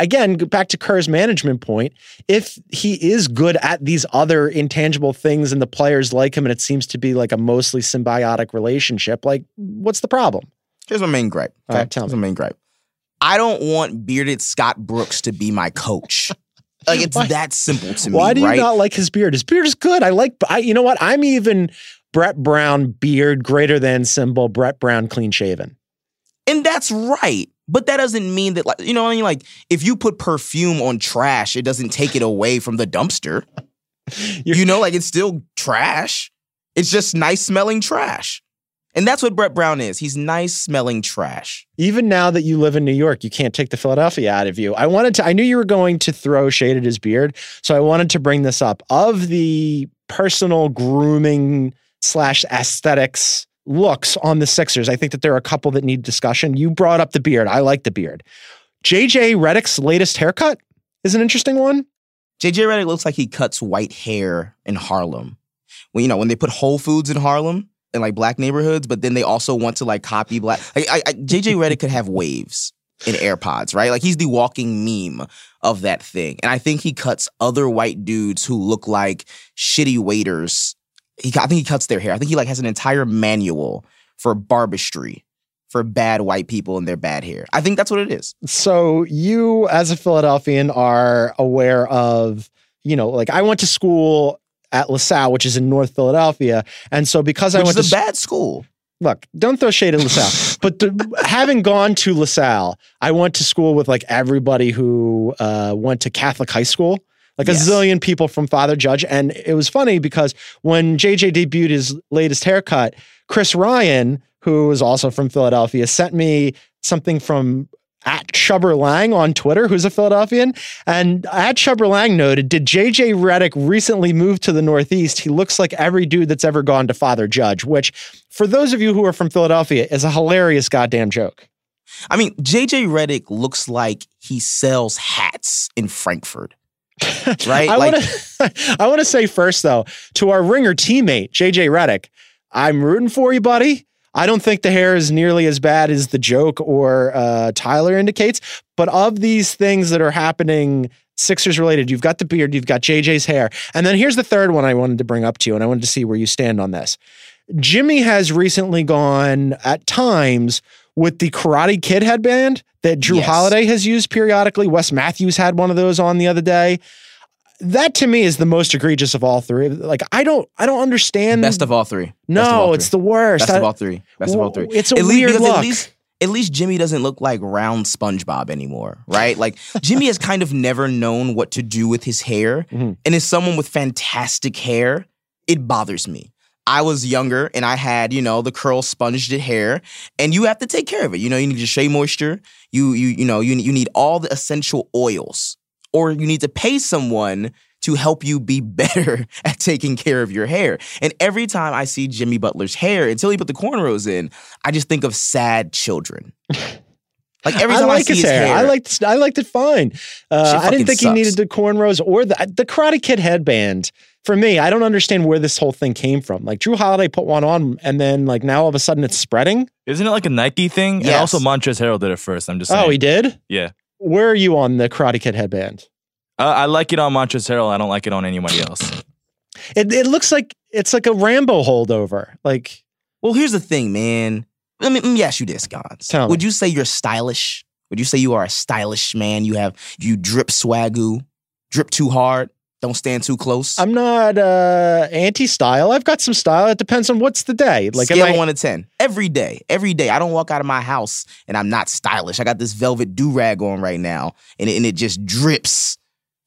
again, back to Kerr's management point, if he is good at these other intangible things and the players like him and it seems to be like a mostly symbiotic relationship, like what's the problem? Here's my main gripe. Okay, right, tell Here's my main gripe. I don't want bearded Scott Brooks to be my coach. Like it's Why- that simple to me. Why do you right? not like his beard? His beard is good. I like. I, you know what? I'm even Brett Brown beard greater than symbol Brett Brown clean shaven. And that's right. But that doesn't mean that, like, you know what I mean? Like, if you put perfume on trash, it doesn't take it away from the dumpster. You know, like, it's still trash. It's just nice smelling trash. And that's what Brett Brown is. He's nice smelling trash. Even now that you live in New York, you can't take the Philadelphia out of you. I wanted to. I knew you were going to throw shade at his beard, so I wanted to bring this up. Of the personal grooming slash aesthetics looks on the Sixers, I think that there are a couple that need discussion. You brought up the beard. I like the beard. JJ Redick's latest haircut is an interesting one. JJ Redick looks like he cuts white hair in Harlem. When you know when they put Whole Foods in Harlem in like black neighborhoods, but then they also want to like copy black. I, I, I, JJ Redick could have waves in AirPods, right? Like he's the walking meme of that thing, and I think he cuts other white dudes who look like shitty waiters. He, I think he cuts their hair. I think he like has an entire manual for barbistry for bad white people and their bad hair. I think that's what it is. So you, as a Philadelphian, are aware of, you know, like I went to school at LaSalle, which is in North Philadelphia, and so because I went to a bad school. look, don't throw shade at LaSalle, but the, having gone to LaSalle, I went to school with like everybody who uh, went to Catholic high school. Like a Yes. zillion people from Father Judge. And it was funny because when JJ debuted his latest haircut, Chris Ryan, who was also from Philadelphia, sent me something from at Chubber Lang on Twitter, who's a Philadelphian. And at Chubber Lang noted, did JJ Redick recently move to the Northeast? He looks like every dude that's ever gone to Father Judge, which for those of you who are from Philadelphia is a hilarious goddamn joke. I mean, JJ Redick looks like he sells hats in Frankford. Right? I like want to I want to say first though to our ringer teammate JJ Redick, I'm rooting for you, buddy. I don't think the hair is nearly as bad as the joke or uh, Tyler indicates, but of these things that are happening Sixers related, you've got the beard, you've got JJ's hair, and then here's the third one I wanted to bring up to you, and I wanted to see where you stand on this. Jimmy has recently gone at times with the Karate Kid headband that Jrue Yes. Holiday has used periodically. Wes Matthews had one of those on the other day. That to me is the most egregious of all three. Like I don't, I don't understand. best of all three. No, all it's the worst. best of all three. Best of all three. It's a At least- weird because look. At least, at least Jimmy doesn't look like round SpongeBob anymore, right? Like Jimmy has kind of never known what to do with his hair, Mhm. and as someone with fantastic hair, it bothers me. I was younger and I had, you know, the curl sponged hair, and you have to take care of it. You know, you need to shea moisture. You, you, you know, you you need all the essential oils, or you need to pay someone to help you be better at taking care of your hair. And every time I see Jimmy Butler's hair, until he put the cornrows in, I just think of sad children. Like every I time I, like see his his hair. hair, I liked I liked it fine. Uh, I didn't think he needed the cornrows or the the Karate Kid headband. For me, I don't understand where this whole thing came from. Like Jrue Holiday put one on, and then like now all of a sudden it's spreading. Isn't it like a Nike thing? And Yes. also Montrezl Harrell did it first. I'm just saying. Oh, he did. Yeah. Where are you on the Karate Kid headband? Uh, I like it on Montrezl Harrell. I don't like it on anybody else. It it looks like it's like a Rambo holdover. Like Well, here's the thing, man. Let me, let me ask you this, Gons. Tell me. Would you say you're stylish? Would you say you are a stylish man? You have you drip swagoo, drip too hard, don't stand too close. I'm not uh anti-style. I've got some style. It depends on what's the day. Like Scale I- one to ten. Every day. Every day. I don't walk out of my house and I'm not stylish. I got this velvet do-rag on right now, and it, and it just drips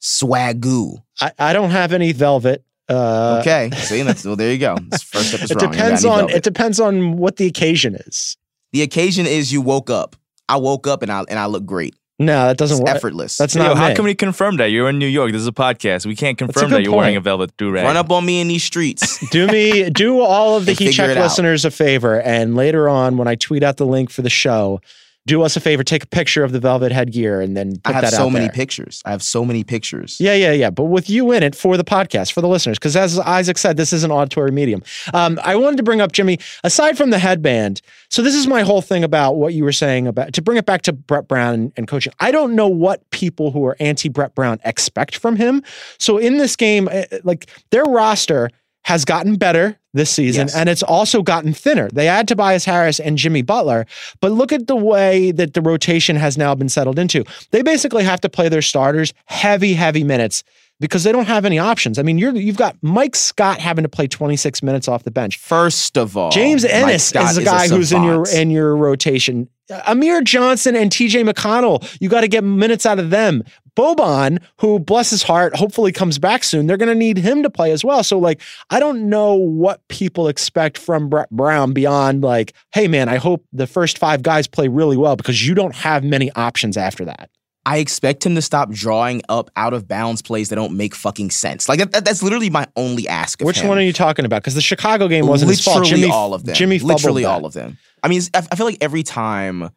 swagoo. I, I don't have any velvet. Uh, Okay. See, that's well, there you go. This first step is It wrong. Depends on velvet. it depends on what the occasion is. the occasion is you woke up. I woke up and I and I look great. No, that doesn't work. effortless. That's Yo, not how me. can we confirm that? You're in New York. This is a podcast. We can't confirm that you're wearing a velvet do rag. Run up on me in these streets. do me do all of the heat check it out. listeners a favor and later on when i tweet out the link for the show do us a favor take a picture of the velvet headgear and then put. I have that so many there. pictures. I have so many pictures. yeah yeah yeah but with you in it for the podcast for the listeners because as isaac said this is an auditory medium um, i wanted to bring up jimmy aside from the headband so this is my whole thing about what you were saying about to bring it back to brett brown and, and coaching i don't know what people who are anti brett brown expect from him so in this game eh, like their roster has gotten better this season Yes. and it's also gotten thinner. They add Tobias Harris and Jimmy Butler, but look at the way that the rotation has now been settled into. They basically have to play their starters heavy, heavy minutes because they don't have any options. I mean, you're you've got Mike Scott having to play 26 minutes off the bench. First of all, James Ennis is a guy who's in your in your rotation. Amir Johnson and TJ McConnell, you got to get minutes out of them. Boban, who bless his heart, hopefully comes back soon. They're going to need him to play as well. So like, I don't know what people expect from Brett Brown beyond like, hey man, I hope the first five guys play really well because you don't have many options after that. I expect him to stop drawing up out of bounds plays that don't make fucking sense. Like that, that's literally my only ask of Which him. one are you talking about? Because the Chicago game wasn't his fault. literally Jimmy, all of them. Jimmy literally that. all of them. I mean, I feel like every time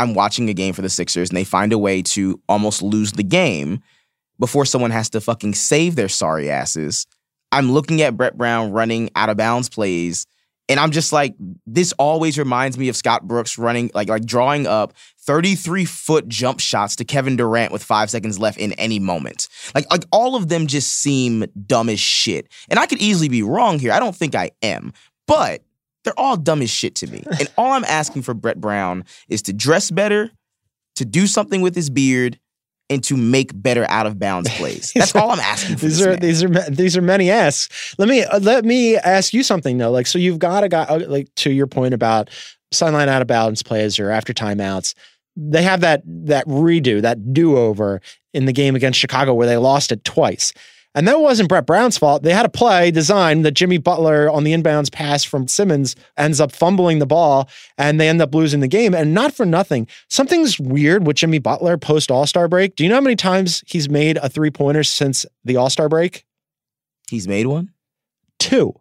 I'm watching a game for the Sixers and they find a way to almost lose the game before someone has to fucking save their sorry asses, I'm looking at Brett Brown running out of bounds plays. And I'm just like, this always reminds me of Scott Brooks running, like, like drawing up 33 foot jump shots to Kevin Durant with five seconds left in any moment. Like, like all of them just seem dumb as shit. And I could easily be wrong here. I don't think I am, but they're all dumb as shit to me. And all I'm asking for Brett Brown is to dress better, to do something with his beard, and to make better out of bounds plays. That's all I'm asking for. These are man. these are these are many asks. Let me uh, let me ask you something though. Like, so you've got a guy uh, like to your point about sideline out of bounds plays or after timeouts. They have that that redo that do over in the game against Chicago where they lost it twice. And that wasn't Brett Brown's fault. They had a play designed that Jimmy Butler on the inbounds pass from Simmons ends up fumbling the ball and they end up losing the game. And not for nothing, something's weird with Jimmy Butler post All Star break. Do you know how many times he's made a three pointer since the All Star break? He's made one. two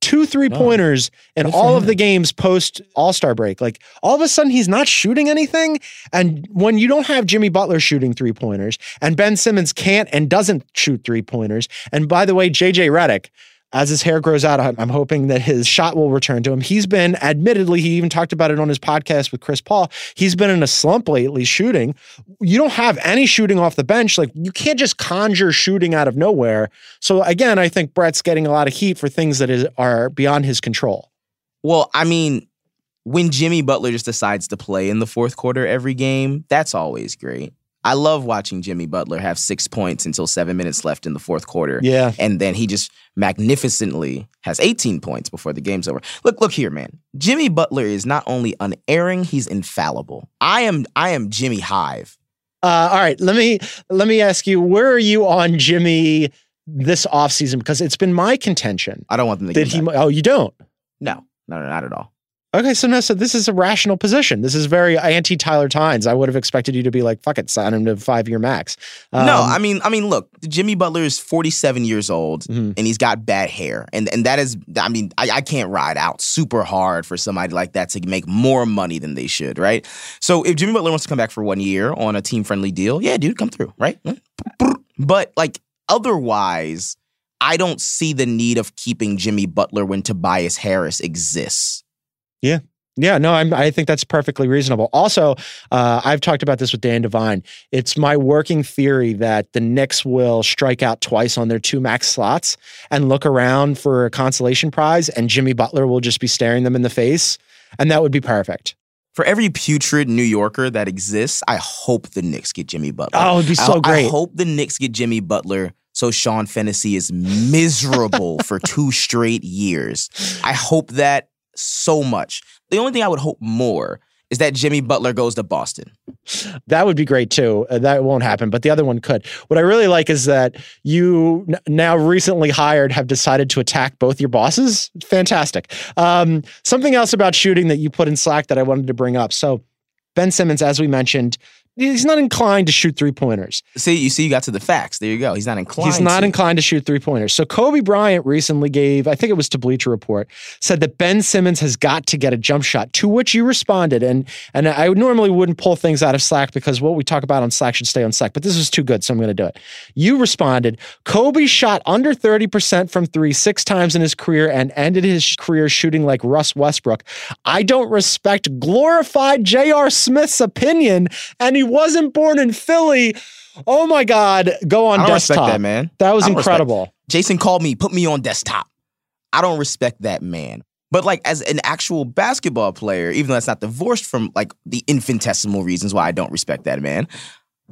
two three pointers in all of the games post all-star break. Like all of a sudden he's not shooting anything and when you don't have jimmy butler shooting three pointers and ben simmons can't and doesn't shoot three pointers and by the way jj Redick, as his hair grows out, I'm I'm hoping that his shot will return to him. He's been, admittedly, he even talked about it on his podcast with Chris Paul. He's been in a slump lately shooting. You don't have any shooting off the bench. Like, you can't just conjure shooting out of nowhere. So, again, I think Brett's getting a lot of heat for things that is, are beyond his control. Well, I mean, when Jimmy Butler just decides to play in the fourth quarter every game, that's always great. I love watching Jimmy Butler have six points until seven minutes left in the fourth quarter. Yeah. And then he just magnificently has 18 points before the game's over. Look, look here, man. Jimmy Butler is not only unerring, he's infallible. I am I am Jimmy Hive. Uh, all right, let me let me ask you, where are you on Jimmy this offseason? Because it's been my contention I don't want them to that he. back. Oh, you don't. No, no, no, not at all. Okay, so no, so this is a rational position. This is very anti Tyler Tynes. I would have expected you to be like, fuck it, sign him to five year max. no, Um, I mean, I mean, look, Jimmy Butler is 47 years old Mhm. and he's got bad hair, and and that is, I mean, I, I can't ride out super hard for somebody like that to make more money than they should, right? So if Jimmy Butler wants to come back for one year on a team friendly deal, yeah, dude, come through, right? But like otherwise, I don't see the need of keeping Jimmy Butler when Tobias Harris exists. Yeah, Yeah, no, I'm, I think that's perfectly reasonable. Also, uh, I've talked about this with Dan Devine. It's my working theory that the Knicks will strike out twice on their two max slots and look around for a consolation prize, and Jimmy Butler will just be staring them in the face, and that would be perfect. For every putrid New Yorker that exists, I hope the Knicks get Jimmy Butler. Oh, it'd be so I, I hope the Knicks get Jimmy Butler so Sean Fennessy is miserable for two straight years. I hope that so much. The only thing I would hope more is that Jimmy Butler goes to Boston. That would be great too. Uh, that won't happen, but the other one could. What I really like is that you n- now recently hired have decided to attack both your bosses. Fantastic. Um, something else about shooting that you put in Slack that I wanted to bring up. So, Ben Simmons, as we mentioned, he's not inclined to shoot three pointers. See, you see, you got to the facts. There you go. He's not inclined. He's not to. inclined to shoot three pointers. So Kobe Bryant recently gave, I think it was to Bleacher Report, said that Ben Simmons has got to get a jump shot. To which you responded, and and I normally wouldn't pull things out of Slack because what we talk about on Slack should stay on Slack, but this was too good, so I'm going to do it. You responded, Kobe shot under 30% from three six times in his career and ended his career shooting like Russ Westbrook. I don't respect glorified J.R. Smith's opinion, and he wasn't born in Philly. Oh my God, go on I don't desktop. respect that, man. That was I don't respect- incredible. Jason called me, put me on desktop. I don't respect that man. But like as an actual basketball player, even though that's not divorced from like the infinitesimal reasons why I don't respect that man,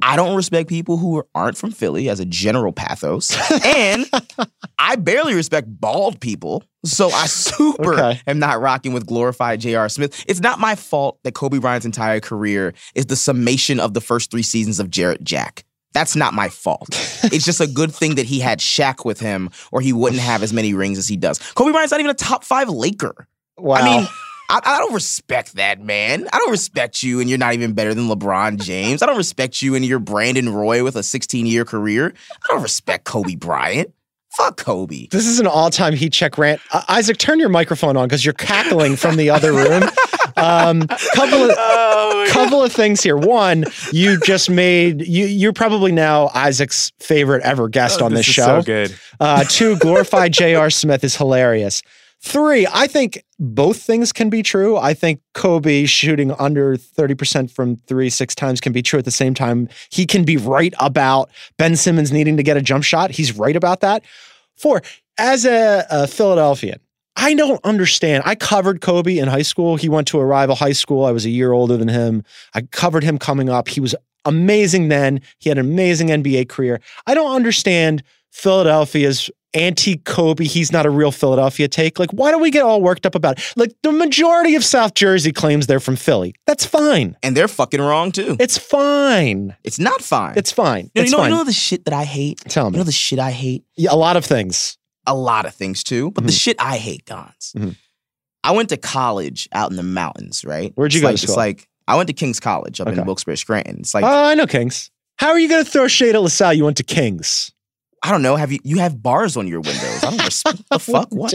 I don't respect people who aren't from Philly as a general pathos. and I barely respect bald people. So I super Okay. am not rocking with glorified J.R. Smith. It's not my fault that Kobe Bryant's entire career is the summation of the first three seasons of Jarrett Jack. That's not my fault. it's just a good thing that he had Shaq with him, or he wouldn't have as many rings as he does. Kobe Bryant's not even a top five Laker. Wow. I mean, I, I don't respect that, man. I don't respect you, and you're not even better than LeBron James. I don't respect you, and you're Brandon Roy with a 16 year career. I don't respect Kobe Bryant. Fuck Kobe. this is an all-time heat check rant. Uh, Isaac, turn your microphone on because you're cackling from the other room. Um, couple of couple of things here. One, you just made you. You're probably now Isaac's favorite ever guest on this, is show. so good. Uh, two, glorify J.R. Smith is hilarious. Three, I think both things can be true. I think Kobe shooting under 30% from three six times can be true at the same time. He can be right about Ben Simmons needing to get a jump shot. He's right about that. Four, as a, a Philadelphian, I don't understand. I covered Kobe in high school. He went to a rival high school. I was a year older than him. I covered him coming up. He was amazing then. He had an amazing NBA career. I don't understand Philadelphia's anti Kobe, he's not a real Philadelphia take. Like, why do we get all worked up about it? Like, the majority of South Jersey claims they're from Philly. That's fine. And they're fucking wrong too. It's fine. It's not fine. It's fine. you know, it's you know, fine. you know the shit that I hate? Tell me. You know the shit I hate? Yeah, a lot of things. a lot of things too, but the Mhm. shit I hate, Gons. Mhm. I went to college out in the mountains, right? Where'd you It's go to like? It's like I went to King's College up Okay. in Wilkes-Barre, Scranton. It's like oh, I know Kings. How are you going to throw shade at LaSalle? You went to Kings. I don't know. Have you you have bars on your windows? I don't respect the fuck what.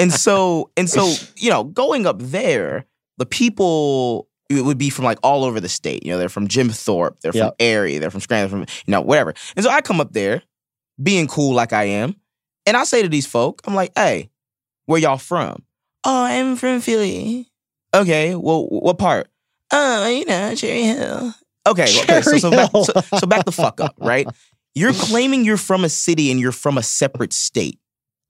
And so and so you know, going up there, the people it would be from like all over the state. You know, they're from Jim Thorpe, they're from Yep. Erie, they're from Scranton, from you know whatever. And so I come up there, being cool like I am, and I say to these folk, I'm like, "Hey, where y'all from? Oh, I'm from Philly. Okay, well, what part? Oh, you know, Cherry Hill. Okay, okay. So, so, back, so, so back the fuck up, right? You're claiming you're from a city and you're from a separate state.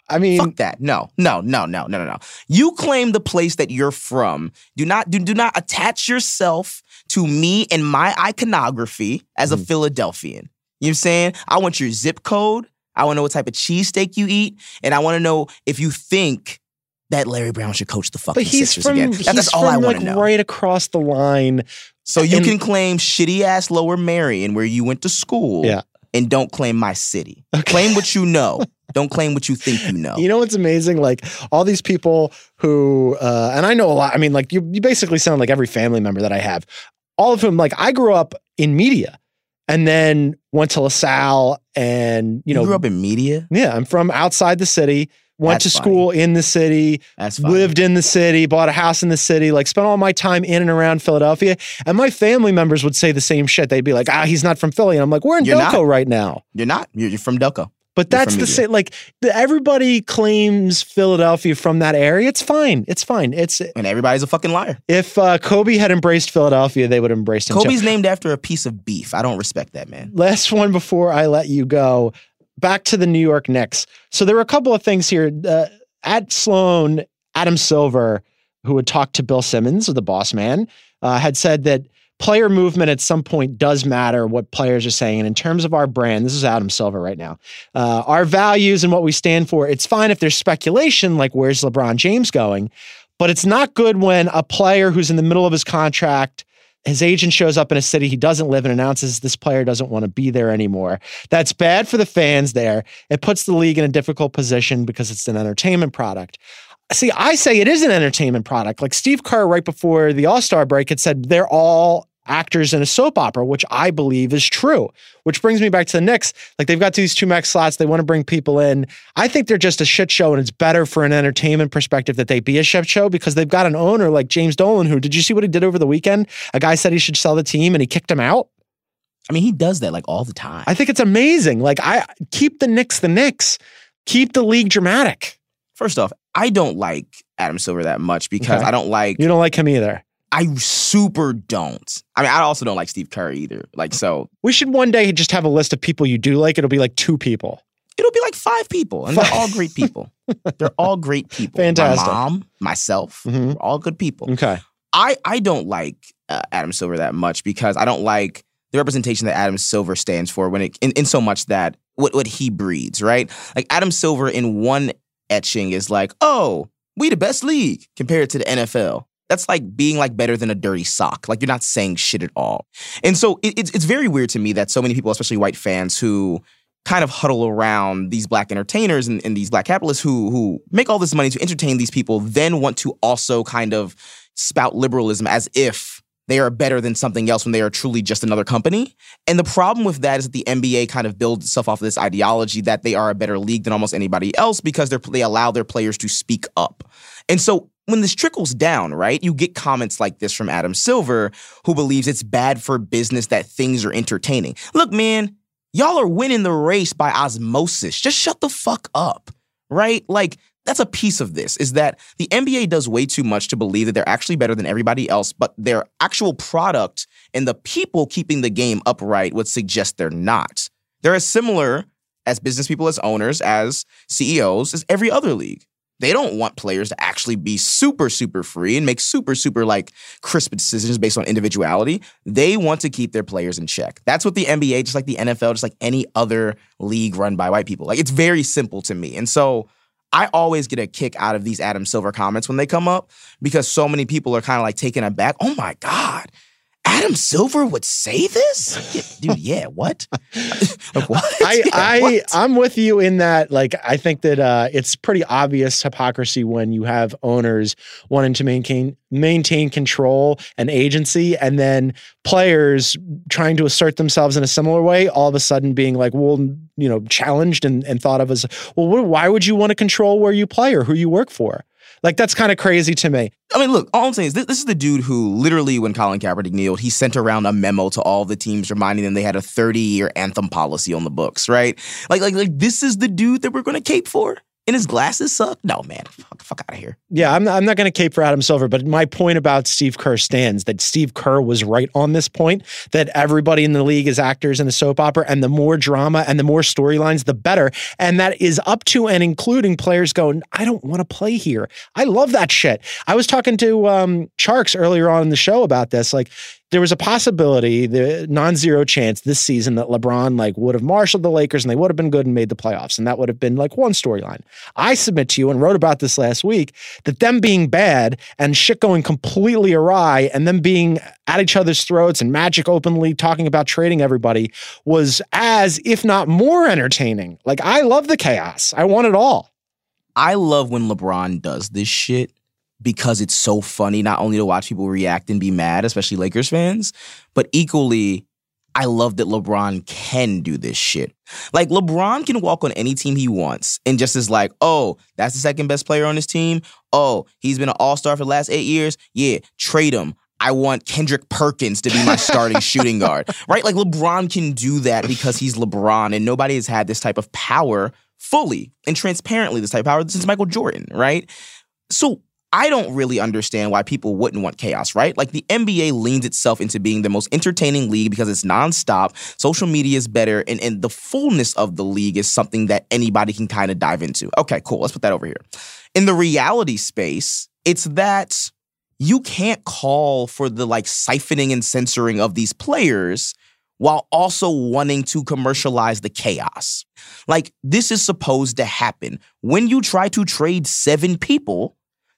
I mean, Fuck that. No, no, no, no, no, no, no. You claim the place that you're from. Do not do, do not attach yourself to me and my iconography as a Mhm. Philadelphian. You know what I'm saying? I want your zip code. I want to know what type of cheesesteak you eat. And I want to know if you think that Larry Brown should coach the fucking but he's Sixers from, again. he's that's all I from want like to know. right across the line. So you and- can claim shitty ass Lower Merion where you went to school Yeah. And don't claim my city. Okay. Claim what you know. Don't claim what you think you know. You know what's amazing? Like all these people who, uh, and I know a lot. I mean, like you, you basically sound like every family member that I have. All of whom, like I grew up in media, and then went to LaSalle, and you you know, grew up in media. yeah, I'm from outside the city. Went That's to school in the city, lived in the city, bought a house in the city, like spent all my time in and around Philadelphia. And my family members would say the same shit. They'd be like, ah, he's not from Philly. And I'm like, we're in You're Delco not. right now. You're not. You're, from Delco. But You're that's the same. Like the, everybody claims Philadelphia from that area. It's fine. It's fine. It's And everybody's a fucking liar. if uh, Kobe had embraced Philadelphia, they would embrace him. too. Kobe's named after a piece of beef. I don't respect that, man. last one before I let you go. Back to the New York Knicks. So there were a couple of things here. Uh, at Sloan, Adam Silver, who had talked to Bill Simmons, the boss man, uh, had said that player movement at some point does matter what players are saying. And in terms of our brand, this is Adam Silver right now, uh, our values and what we stand for, it's fine if there's speculation like where's LeBron James going, but it's not good when a player who's in the middle of his contract his agent shows up in a city he doesn't live in and announces this player doesn't want to be there anymore. That's bad for the fans there. It puts the league in a difficult position because it's an entertainment product. See, I say it is an entertainment product. Like Steve Kerr, right before the All Star break, had said they're all actors in a soap opera, which I believe is true. Which brings me back to the Knicks. Like they've got these two max slots, they want to bring people in. I think they're just a shit show, and it's better for an entertainment perspective that they be a shit show because they've got an owner like James Dolan. Who did you see what he did over the weekend? A guy said he should sell the team, and he kicked him out. I mean, he does that like all the time. I think it's amazing. Like I keep the Knicks the Knicks, keep the league dramatic. First off, I don't like Adam Silver that much because Okay. I don't like. You don't like him either. I super don't. I mean, I also don't like Steve Curry either. Like, so We should one day just have a list of people you do like. It'll be like two people. it'll be like five people, and they're all great people. they're all great people. Fantastic. My mom, myself, Mhm. we're all good people. Okay. I I don't like uh, Adam Silver that much because I don't like the representation that Adam Silver stands for when it in, in so much that what what he breeds, right? Like Adam Silver in one etching is like, "Oh, we the best league compared to the NFL." That's like being like better than a dirty sock. Like you're not saying shit at all. And so it, it's it's very weird to me that so many people, especially white fans who kind of huddle around these black entertainers and, and these black capitalists who who make all this money to entertain these people, then want to also kind of spout liberalism as if they are better than something else when they are truly just another company. And the problem with that is that the NBA kind of builds itself off of this ideology that they are a better league than almost anybody else because they allow their players to speak up. And so when this trickles down, right, you get comments like this from Adam Silver, who believes it's bad for business that things are entertaining. Look, man, y'all are winning the race by osmosis. Just shut the fuck up, right? Like, that's a piece of this is that the NBA does way too much to believe that they're actually better than everybody else, but their actual product and the people keeping the game upright would suggest they're not. They're as similar as business people, as owners, as CEOs, as every other league. They don't want players to actually be super, super free and make super, super like crisp decisions based on individuality. They want to keep their players in check. That's what the NBA, just like the NFL, just like any other league run by white people. Like it's very simple to me. And so I always get a kick out of these Adam Silver comments when they come up because so many people are kind of like taken aback. Oh my God. Adam Silver would say this? Dude, yeah, what? like, what? I, Yeah, I, what? I'm with you in that. Like, I think that uh, it's pretty obvious hypocrisy when you have owners wanting to maintain maintain control and agency, and then players trying to assert themselves in a similar way. All of a sudden, being like, well, you know, challenged and, and thought of as, well, why would you want to control where you play or who you work for? Like, that's kind of crazy to me. I mean, look, all I'm saying is this, this is the dude who literally, when Colin Kaepernick kneeled, he sent around a memo to all the teams reminding them they had a 30 year anthem policy on the books, right? Like, like, like this is the dude that we're going to cape for? And his glasses suck? No, man, fuck, fuck out of here. Yeah, I'm not, I'm not going to cape for Adam Silver, but my point about Steve Kerr stands that Steve Kerr was right on this point that everybody in the league is actors in a soap opera, and the more drama and the more storylines, the better. And that is up to and including players going, I don't want to play here. I love that shit. I was talking to um, Tjarks earlier on in the show about this. Like, there was a possibility, the non-zero chance this season that LeBron like would have marshaled the Lakers and they would have been good and made the playoffs, and that would have been like one storyline. I submit to you and wrote about this last week that them being bad and shit going completely awry and them being at each other's throats and Magic openly talking about trading everybody was as, if not more entertaining. Like I love the chaos. I want it all. I love when LeBron does this shit because it's so funny not only to watch people react and be mad, especially Lakers fans, but equally I love that LeBron can do this shit. Like LeBron can walk on any team he wants and just is like, "Oh, that's the second best player on this team. Oh, he's been an all-star for the last 8 years. Yeah, trade him. I want Kendrick Perkins to be my starting shooting guard." Right? Like LeBron can do that because he's LeBron and nobody has had this type of power fully and transparently this type of power since Michael Jordan, right? So I don't really understand why people wouldn't want chaos, right? Like the NBA leans itself into being the most entertaining league because it's nonstop. Social media is better, and, and the fullness of the league is something that anybody can kind of dive into. Okay, cool. Let's put that over here. In the reality space, it's that you can't call for the like siphoning and censoring of these players while also wanting to commercialize the chaos. Like, this is supposed to happen. When you try to trade seven people,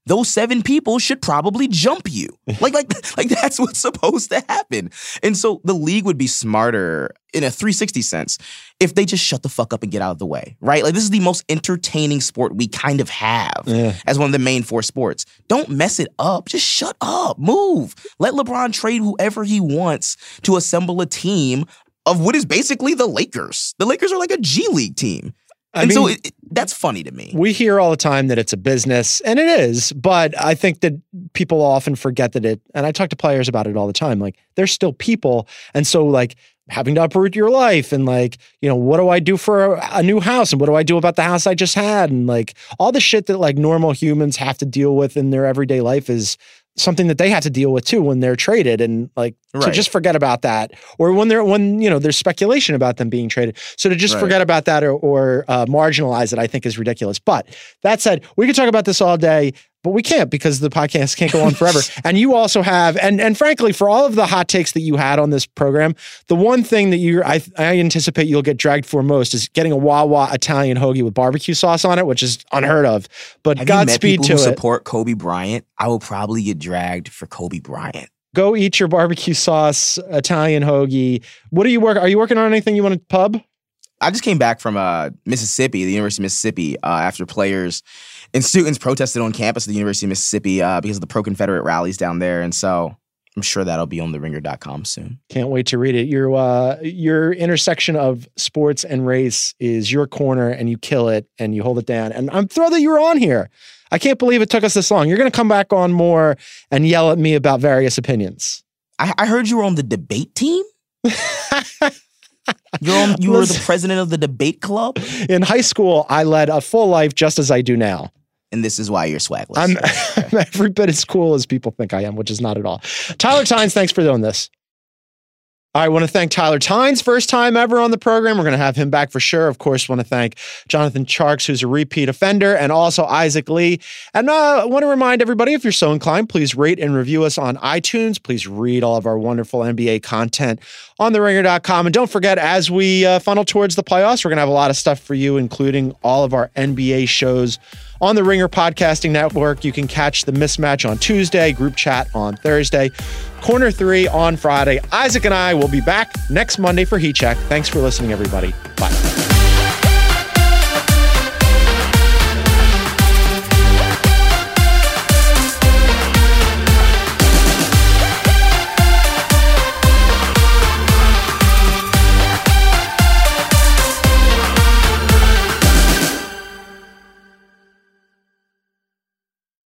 those seven people should probably jump you. Like, like, like that's what's supposed to happen. And so the league would be smarter in a 360 sense if they just shut the fuck up and get out of the way, right? Like, this is the most entertaining sport we kind of have Yeah. as one of the main four sports. Don't mess it up. Just shut up. Move. Let LeBron trade whoever he wants to assemble a team of what is basically the Lakers. The Lakers are like a G League team. I and so it, it- that's funny to me. We hear all the time that it's a business, and it is, but I think that people often forget that it, and I talk to players about it all the time. Like, they're still people. And so, like, having to uproot your life and, like, you know, what do I do for a, a new house? And what do I do about the house I just had? And, like, all the shit that, like, normal humans have to deal with in their everyday life is something that they had to deal with too when they're traded and like to just forget about that. Or when they're when you know there's speculation about them being traded. So to just Right. forget about that or, or uh, marginalize it i think is ridiculous. But that said we could talk about this all day but we can't because the podcast can't go on forever and you also have and and frankly for all of the hot takes that you had on this program the one thing that you i, I anticipate you'll get dragged for most is getting a wawa italian hoagie with barbecue sauce on it which is unheard of but godspeed to it support Kobe Bryant? I will probably get dragged for Kobe Bryant. go eat your barbecue sauce Italian hoagie. What are you working? Are you working on anything you want to pub? I just came back from uh, Mississippi, the University of Mississippi, uh, after players and students protested on campus at the University of Mississippi uh, because of the pro Confederate rallies down there. And so I'm sure that'll be on theringer.com soon. Can't wait to read it. Your uh, your intersection of sports and race is your corner, and you kill it and you hold it down. And I'm thrilled that you were on here. I can't believe it took us this long. You're going to come back on more and yell at me about various opinions. I, I heard you were on the debate team. You're on, you were the president of the debate club, In high school, I led a full life just as I do now. And this is why you're swagless. I'm, I'm every bit as cool as people think I am, which is not at all. Tyler Tynes, thanks for doing this. I want to thank Tyler Tynes, first time ever on the program. We're going to have him back for sure. Of course, want to thank Jonathan Tjarks, who's a repeat offender, and also Isaac Lee. And uh, I want to remind everybody, if you're so inclined, please rate and review us on iTunes. Please read all of our wonderful NBA content on theringer.com. And don't forget, as we uh, funnel towards the playoffs, we're going to have a lot of stuff for you, including all of our NBA shows on the Ringer Podcasting Network. You can catch the mismatch on Tuesday, group chat on Thursday, corner three on Friday. Isaac and I will be back next Monday for Heat Check. Thanks for listening, everybody. Bye.